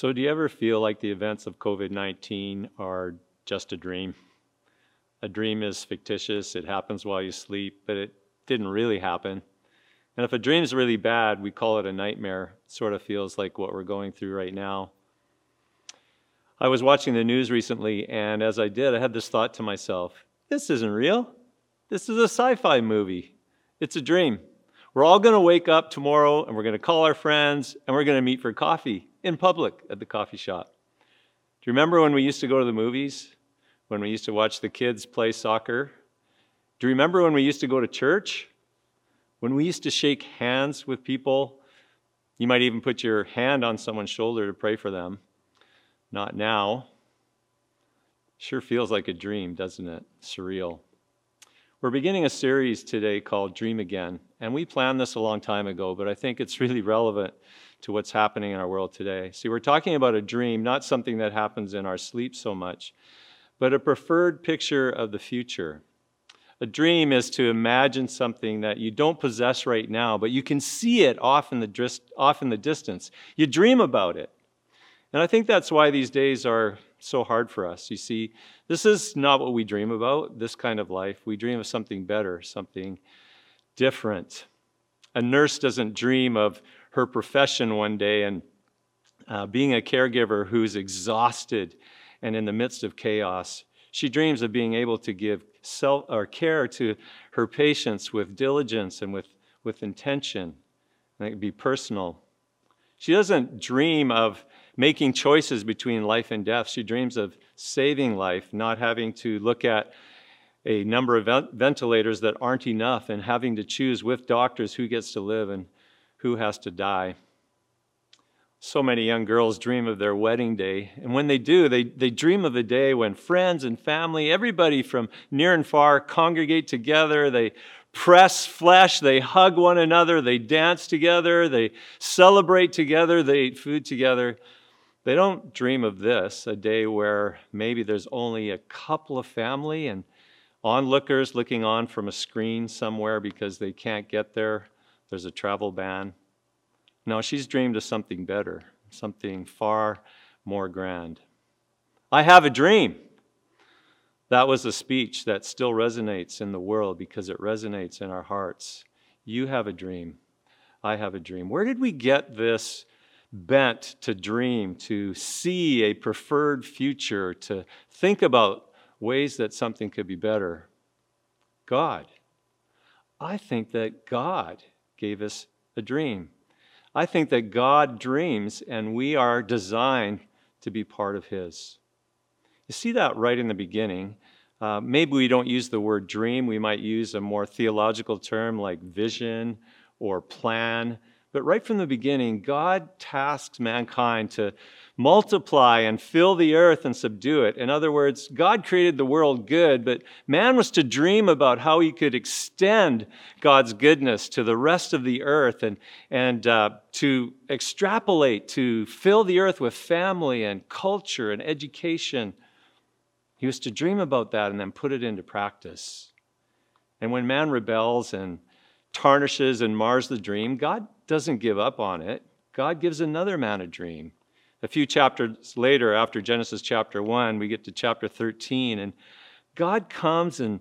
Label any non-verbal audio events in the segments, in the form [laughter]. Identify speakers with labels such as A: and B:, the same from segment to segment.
A: So, do you ever feel like the events of COVID 19 are just a dream? A dream is fictitious, it happens while you sleep, but it didn't really happen. And if a dream is really bad, we call it a nightmare. It sort of feels like what we're going through right now. I was watching the news recently, and as I did, I had this thought to myself this isn't real. This is a sci fi movie. It's a dream. We're all going to wake up tomorrow and we're going to call our friends and we're going to meet for coffee in public at the coffee shop. Do you remember when we used to go to the movies? When we used to watch the kids play soccer? Do you remember when we used to go to church? When we used to shake hands with people? You might even put your hand on someone's shoulder to pray for them. Not now. Sure feels like a dream, doesn't it? Surreal. We're beginning a series today called Dream Again, and we planned this a long time ago, but I think it's really relevant to what's happening in our world today. See, we're talking about a dream, not something that happens in our sleep so much, but a preferred picture of the future. A dream is to imagine something that you don't possess right now, but you can see it off in the, off in the distance. You dream about it. And I think that's why these days are so hard for us. You see, this is not what we dream about, this kind of life. We dream of something better, something different. A nurse doesn't dream of her profession one day and uh, being a caregiver who's exhausted and in the midst of chaos. She dreams of being able to give self or care to her patients with diligence and with, with intention. And it could be personal. She doesn't dream of making choices between life and death. She dreams of saving life, not having to look at a number of ventilators that aren't enough and having to choose with doctors who gets to live and who has to die. So many young girls dream of their wedding day. And when they do, they, they dream of a day when friends and family, everybody from near and far, congregate together. They press flesh, they hug one another, they dance together, they celebrate together, they eat food together. They don't dream of this, a day where maybe there's only a couple of family and onlookers looking on from a screen somewhere because they can't get there. There's a travel ban. No, she's dreamed of something better, something far more grand. I have a dream. That was a speech that still resonates in the world because it resonates in our hearts. You have a dream. I have a dream. Where did we get this bent to dream, to see a preferred future, to think about ways that something could be better? God. I think that God gave us a dream. I think that God dreams and we are designed to be part of His. You see that right in the beginning. Uh, maybe we don't use the word dream, we might use a more theological term like vision or plan. But right from the beginning, God tasks mankind to multiply and fill the earth and subdue it. In other words, God created the world good, but man was to dream about how he could extend God's goodness to the rest of the earth and, and uh, to extrapolate, to fill the earth with family and culture and education. He was to dream about that and then put it into practice. And when man rebels and tarnishes and mars the dream, God doesn't give up on it. God gives another man a dream. A few chapters later, after Genesis chapter 1, we get to chapter 13, and God comes and,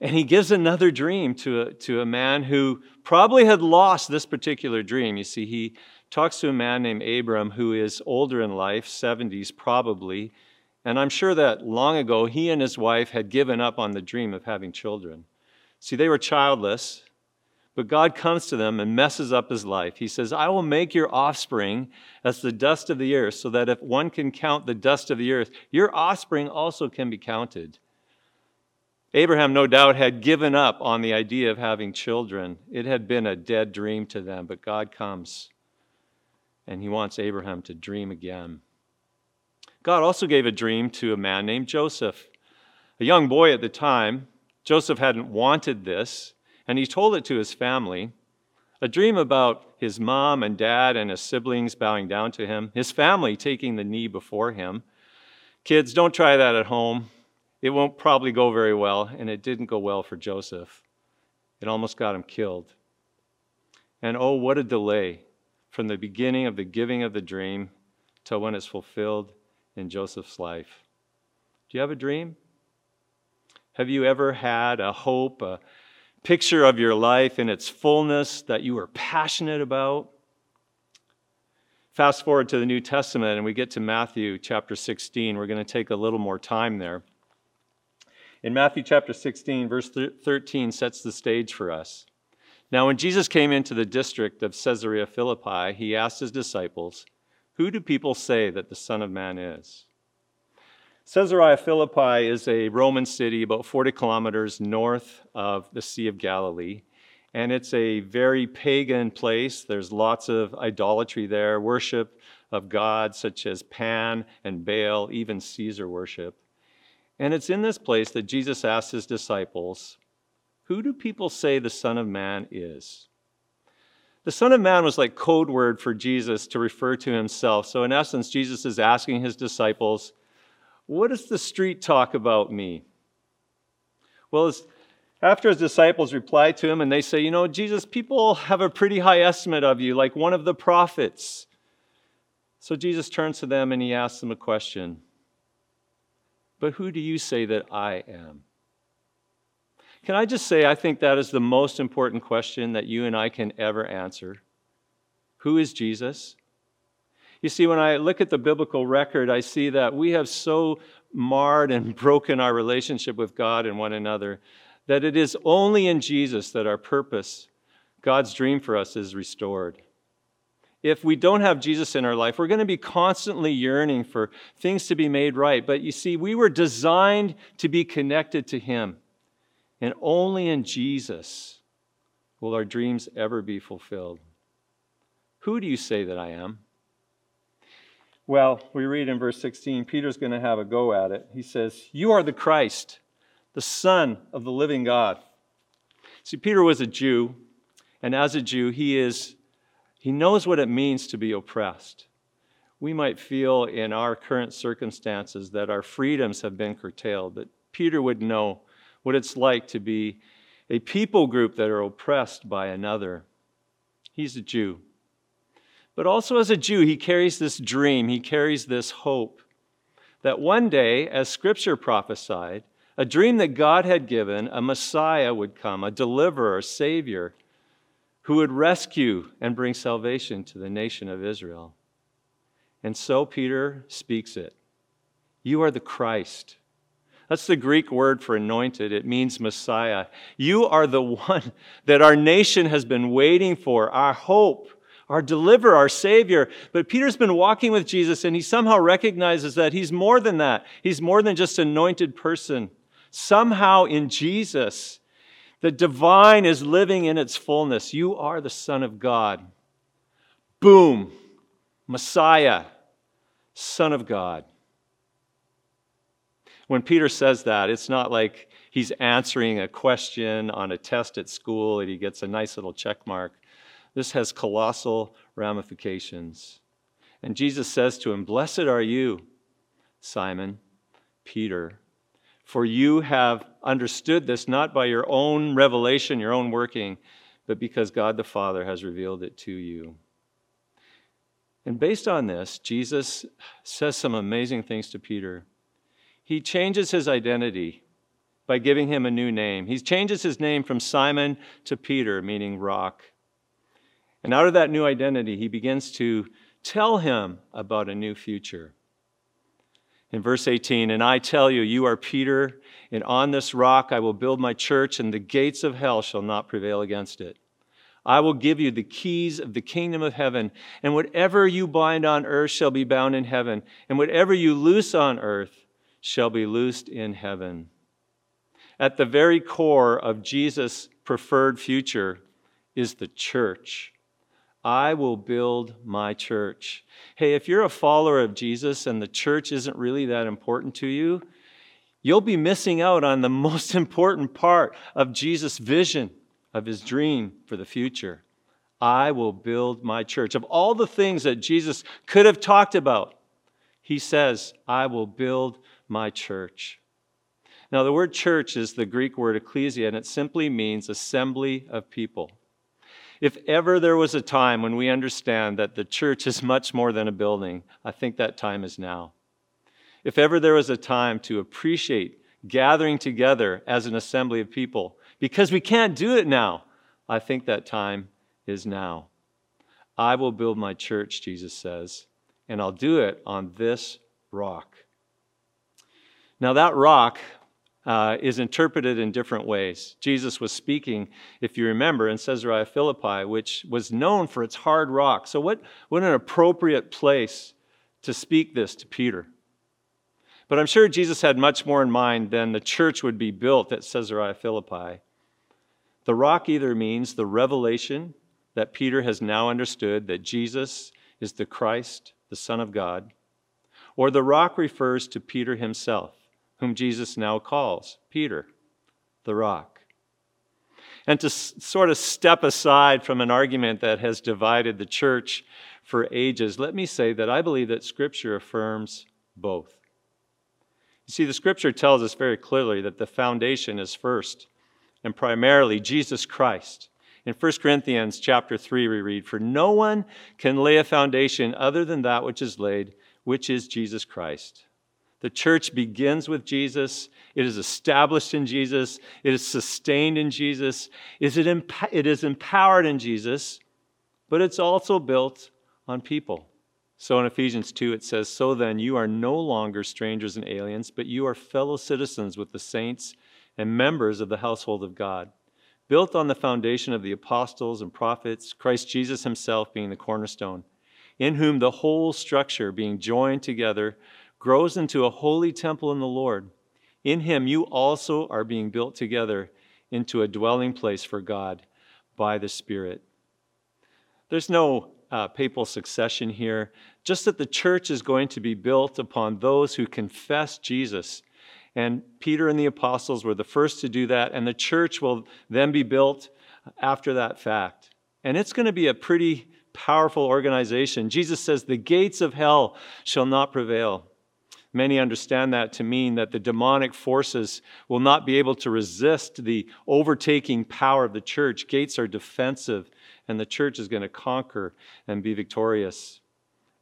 A: and he gives another dream to a, to a man who probably had lost this particular dream. You see, he talks to a man named Abram who is older in life, 70s probably, and I'm sure that long ago he and his wife had given up on the dream of having children. See, they were childless, but God comes to them and messes up his life. He says, I will make your offspring as the dust of the earth, so that if one can count the dust of the earth, your offspring also can be counted. Abraham, no doubt, had given up on the idea of having children. It had been a dead dream to them, but God comes and he wants Abraham to dream again. God also gave a dream to a man named Joseph. A young boy at the time, Joseph hadn't wanted this and he told it to his family. A dream about his mom and dad and his siblings bowing down to him, his family taking the knee before him. Kids, don't try that at home. It won't probably go very well, and it didn't go well for Joseph. It almost got him killed. And oh, what a delay from the beginning of the giving of the dream till when it's fulfilled in Joseph's life. Do you have a dream? Have you ever had a hope, a picture of your life in its fullness that you were passionate about? Fast forward to the New Testament and we get to Matthew chapter 16. We're going to take a little more time there. In Matthew chapter 16, verse 13 sets the stage for us. Now, when Jesus came into the district of Caesarea Philippi, he asked his disciples, Who do people say that the Son of Man is? Caesarea Philippi is a Roman city about 40 kilometers north of the Sea of Galilee. And it's a very pagan place. There's lots of idolatry there, worship of gods such as Pan and Baal, even Caesar worship. And it's in this place that Jesus asked his disciples, who do people say the Son of Man is? The Son of Man was like code word for Jesus to refer to himself. So, in essence, Jesus is asking his disciples, What does the street talk about me? Well, after his disciples reply to him and they say, You know, Jesus, people have a pretty high estimate of you, like one of the prophets. So Jesus turns to them and he asks them a question But who do you say that I am? Can I just say, I think that is the most important question that you and I can ever answer. Who is Jesus? You see, when I look at the biblical record, I see that we have so marred and [laughs] broken our relationship with God and one another that it is only in Jesus that our purpose, God's dream for us, is restored. If we don't have Jesus in our life, we're going to be constantly yearning for things to be made right. But you see, we were designed to be connected to Him. And only in Jesus will our dreams ever be fulfilled. Who do you say that I am? Well, we read in verse 16, Peter's going to have a go at it. He says, You are the Christ, the Son of the living God. See, Peter was a Jew, and as a Jew, he is he knows what it means to be oppressed. We might feel in our current circumstances that our freedoms have been curtailed, but Peter would know what it's like to be a people group that are oppressed by another. He's a Jew. But also, as a Jew, he carries this dream, he carries this hope that one day, as Scripture prophesied, a dream that God had given, a Messiah would come, a deliverer, a Savior, who would rescue and bring salvation to the nation of Israel. And so Peter speaks it You are the Christ that's the Greek word for anointed. It means Messiah. You are the one [laughs] that our nation has been waiting for, our hope, our deliverer, our Savior. But Peter's been walking with Jesus and he somehow recognizes that he's more than that. He's more than just an anointed person. Somehow in Jesus, the divine is living in its fullness. You are the Son of God. Boom, Messiah, Son of God. When Peter says that, it's not like he's answering a question on a test at school and he gets a nice little check mark. This has colossal ramifications. And Jesus says to him, Blessed are you, Simon, Peter, for you have understood this not by your own revelation, your own working, but because God the Father has revealed it to you. And based on this, Jesus says some amazing things to Peter he changes his identity by giving him a new name. He changes his name from Simon to Peter, meaning rock. And out of that new identity, he begins to tell him about a new future. In verse 18, and I tell you, you are Peter, and on this rock I will build my church, and the gates of hell shall not prevail against it. I will give you the keys of the kingdom of heaven, and whatever you bind on earth shall be bound in heaven, and whatever you loose on earth shall be loosed in heaven. At the very core of Jesus' preferred future is the church. I will build my church. Hey, if you're a follower of Jesus and the church isn't really that important to you, you'll be missing out on the [laughs] most important part of Jesus' vision, of his dream for the future. I will build my church. Of all the things that Jesus could have talked about, he says, I will build my church. Now, the word church is the Greek word ecclesia, and it simply means assembly of people. If ever there was a time when we understand that the church is much more than a building, I think that time is now. If ever there was a time to appreciate gathering together as an assembly of people, because we can't do it now, I think that time is now. I will build my church, Jesus says, and I'll do it on this rock. Now, that rock uh, is interpreted in different ways. Jesus was speaking, if you remember, in Caesarea Philippi, which was known for its hard rock. So, what, what an appropriate place to speak this to Peter. But I'm sure Jesus had much more in mind than the church would be built at Caesarea Philippi. The rock either means the revelation that Peter has now understood that Jesus is the Christ, the Son of God, or the rock refers to Peter himself, whom Jesus now calls Peter, the rock. And to s- sort of step aside from an argument that has divided the church for ages, let me say that I believe that Scripture affirms both. You see, the Scripture tells us very clearly that the foundation is first and primarily Jesus Christ. In 1 Corinthians chapter 3 we read, "For no one can lay a foundation other than that which is laid, which is Jesus Christ." The church begins with Jesus. It is established in Jesus. It is sustained in Jesus. It is empowered in Jesus, but it's also built on people. So in Ephesians 2, it says, So then you are no longer strangers and aliens, but you are fellow citizens with the saints and members of the household of God, built on the foundation of the apostles and prophets, Christ Jesus himself being the cornerstone, in whom the whole structure, being joined together, grows into a holy temple in the Lord. In him you also are being built together into a dwelling place for God by the Spirit. There's no uh, papal succession here, just that the church is going to be built upon those who confess Jesus and Peter and the apostles were the first to do that, and the church will then be built after that fact. And it's going to be a pretty powerful organization. Jesus says, The gates of hell shall not prevail. Many understand that to mean that the demonic forces will not be able to resist the overtaking power of the church. Gates are defensive, and the church is going to conquer and be victorious.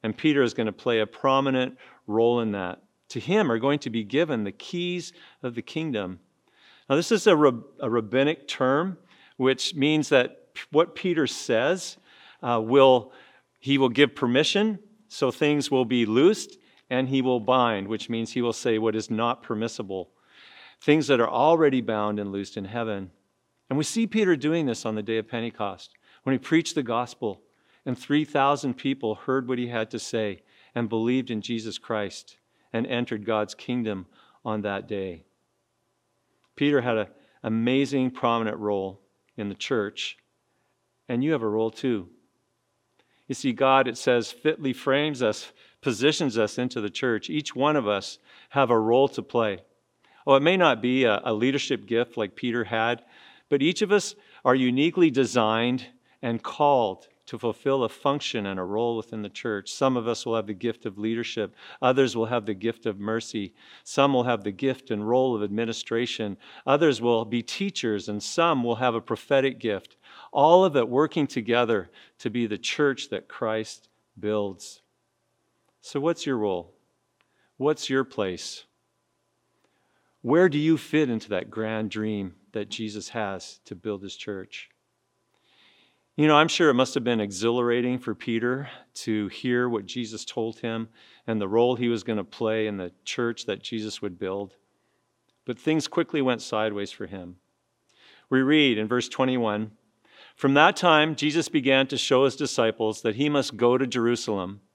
A: And Peter is going to play a prominent role in that to him are going to be given the keys of the kingdom. Now, this is a, a rabbinic term, which means that what Peter says uh, will, he will give permission, so things will be loosed, and he will bind, which means he will say what is not permissible. Things that are already bound and loosed in heaven. And we see Peter doing this on the day of Pentecost when he preached the gospel, and 3,000 people heard what he had to say and believed in Jesus Christ and entered God's kingdom on that day. Peter had an amazing, prominent role in the church, and you have a role too. You see, God, it says, fitly frames us, positions us into the church. Each one of us have a role to play. Oh, it may not be a, a leadership gift like Peter had, but each of us are uniquely designed and called to fulfill a function and a role within the church. Some of us will have the gift of leadership, others will have the gift of mercy, some will have the gift and role of administration, others will be teachers, and some will have a prophetic gift. All of it working together to be the church that Christ builds. So, what's your role? What's your place? Where do you fit into that grand dream that Jesus has to build his church? You know, I'm sure it must have been exhilarating for Peter to hear what Jesus told him and the role he was going to play in the church that Jesus would build. But things quickly went sideways for him. We read in verse 21 From that time, Jesus began to show his disciples that he must go to Jerusalem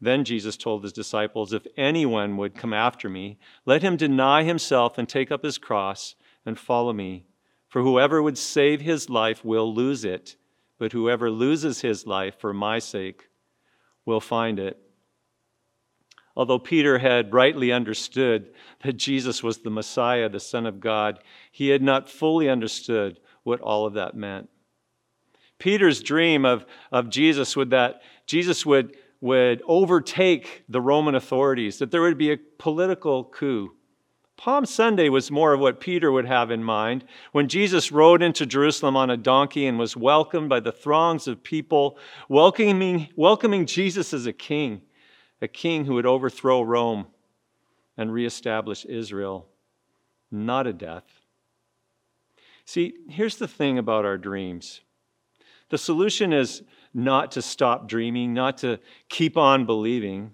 A: Then Jesus told his disciples, If anyone would come after me, let him deny himself and take up his cross and follow me. For whoever would save his life will lose it but whoever loses his life for my sake will find it. Although Peter had rightly understood that Jesus was the Messiah, the Son of God, he had not fully understood what all of that meant. Peter's dream of, of Jesus would that Jesus would, would overtake the Roman authorities, that there would be a political coup. Palm Sunday was more of what Peter would have in mind when Jesus rode into Jerusalem on a donkey and was welcomed by the throngs of people, welcoming, welcoming Jesus as a king a king who would overthrow Rome and reestablish Israel, not a death. See, here's the thing about our dreams the solution is not to stop dreaming, not to keep on believing,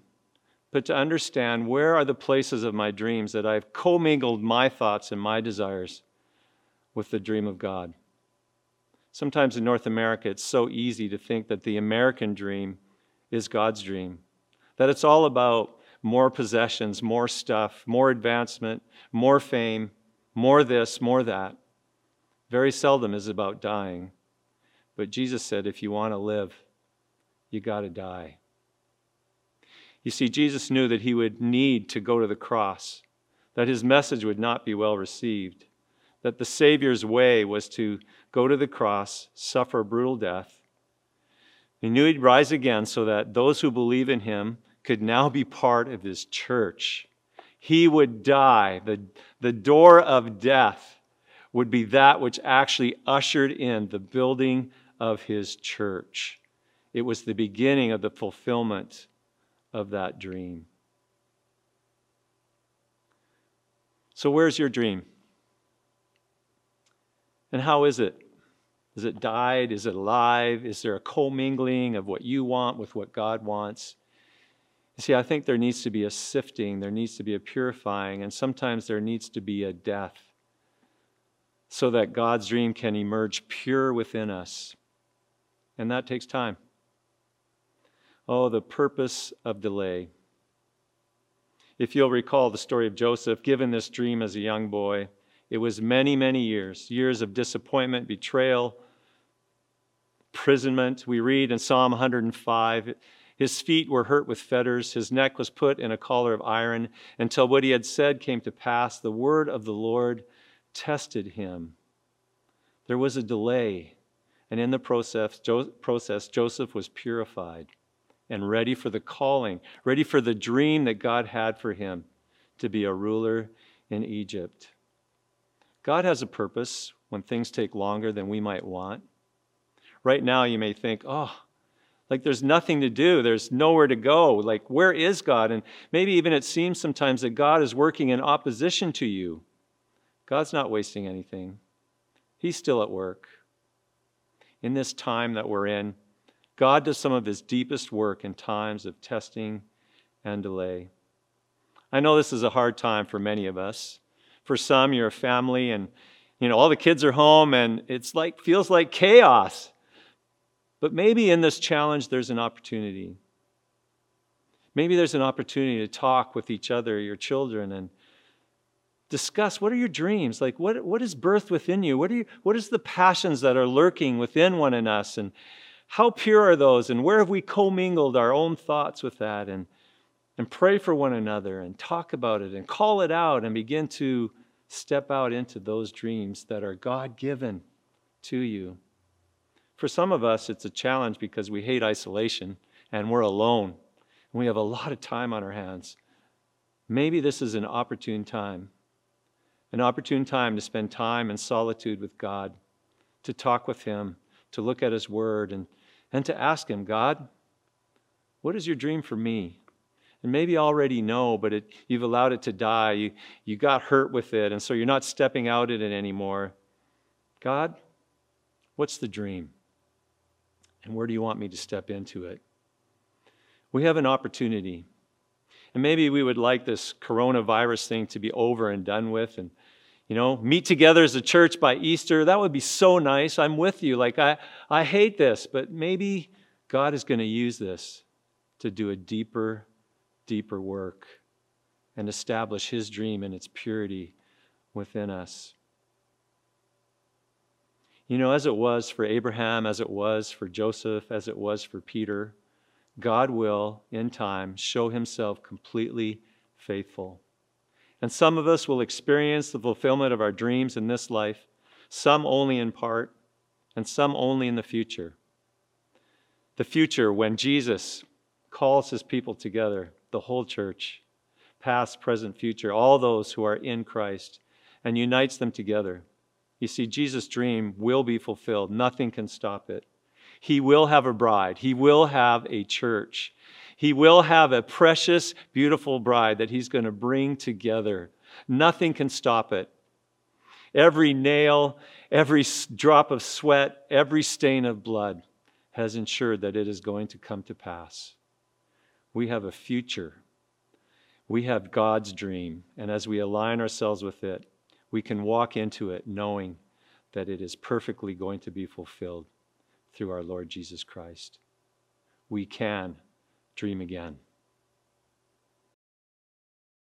A: but to understand where are the places of my dreams that I've commingled my thoughts and my desires with the dream of God. Sometimes in North America, it's so easy to think that the American dream is God's dream that it's all about more possessions, more stuff, more advancement, more fame, more this, more that. Very seldom is about dying. But Jesus said, if you want to live, you got to die. You see, Jesus knew that he would need to go to the cross, that his message would not be well received, that the Savior's way was to go to the cross, suffer a brutal death. He knew he'd rise again so that those who believe in him could now be part of his church. He would die. The, the door of death would be that which actually ushered in the building of his church. It was the beginning of the fulfillment of that dream. So, where's your dream? And how is it? Is it died? Is it alive? Is there a commingling of what you want with what God wants? You see, I think there needs to be a sifting, there needs to be a purifying, and sometimes there needs to be a death so that God's dream can emerge pure within us. And that takes time. Oh, the purpose of delay. If you'll recall the story of Joseph, given this dream as a young boy, it was many, many years years of disappointment, betrayal, imprisonment. We read in Psalm 105 his feet were hurt with fetters, his neck was put in a collar of iron, until what he had said came to pass. The word of the Lord tested him. There was a delay, and in the process, jo- process Joseph was purified and ready for the calling, ready for the dream that God had for him to be a ruler in Egypt. God has a purpose when things take longer than we might want. Right now, you may think, oh, like there's nothing to do, there's nowhere to go. Like, where is God? And maybe even it seems sometimes that God is working in opposition to you. God's not wasting anything, He's still at work. In this time that we're in, God does some of His deepest work in times of testing and delay. I know this is a hard time for many of us. For some, you're a family and you know all the kids are home and it's like feels like chaos but maybe in this challenge, there's an opportunity. Maybe there's an opportunity to talk with each other, your children, and discuss what are your dreams? Like, what, what is birth within you? What, are you? what is the passions that are lurking within one in us? And how pure are those? And where have we commingled our own thoughts with that? And, and pray for one another and talk about it and call it out and begin to step out into those dreams that are God given to you. For some of us, it's a challenge because we hate isolation and we're alone. And we have a lot of time on our hands. Maybe this is an opportune time, an opportune time to spend time in solitude with God, to talk with Him, to look at His Word, and, and to ask Him, God, what is your dream for me? And maybe already know, but it, you've allowed it to die. You, you got hurt with it, and so you're not stepping out in it anymore. God, what's the dream? And where do you want me to step into it? We have an opportunity. And maybe we would like this coronavirus thing to be over and done with and you know, meet together as a church by Easter. That would be so nice. I'm with you. Like I I hate this, but maybe God is going to use this to do a deeper deeper work and establish his dream and its purity within us. You know, as it was for Abraham, as it was for Joseph, as it was for Peter, God will, in time, show himself completely faithful. And some of us will experience the fulfillment of our dreams in this life, some only in part, and some only in the future. The future when Jesus calls his people together, the whole church, past, present, future, all those who are in Christ, and unites them together. You see, Jesus' dream will be fulfilled. Nothing can stop it. He will have a bride. He will have a church. He will have a precious, beautiful bride that he's going to bring together. Nothing can stop it. Every nail, every drop of sweat, every stain of blood has ensured that it is going to come to pass. We have a future. We have God's dream. And as we align ourselves with it, we can walk into it knowing that it is perfectly going to be fulfilled through our Lord Jesus Christ. We can dream again.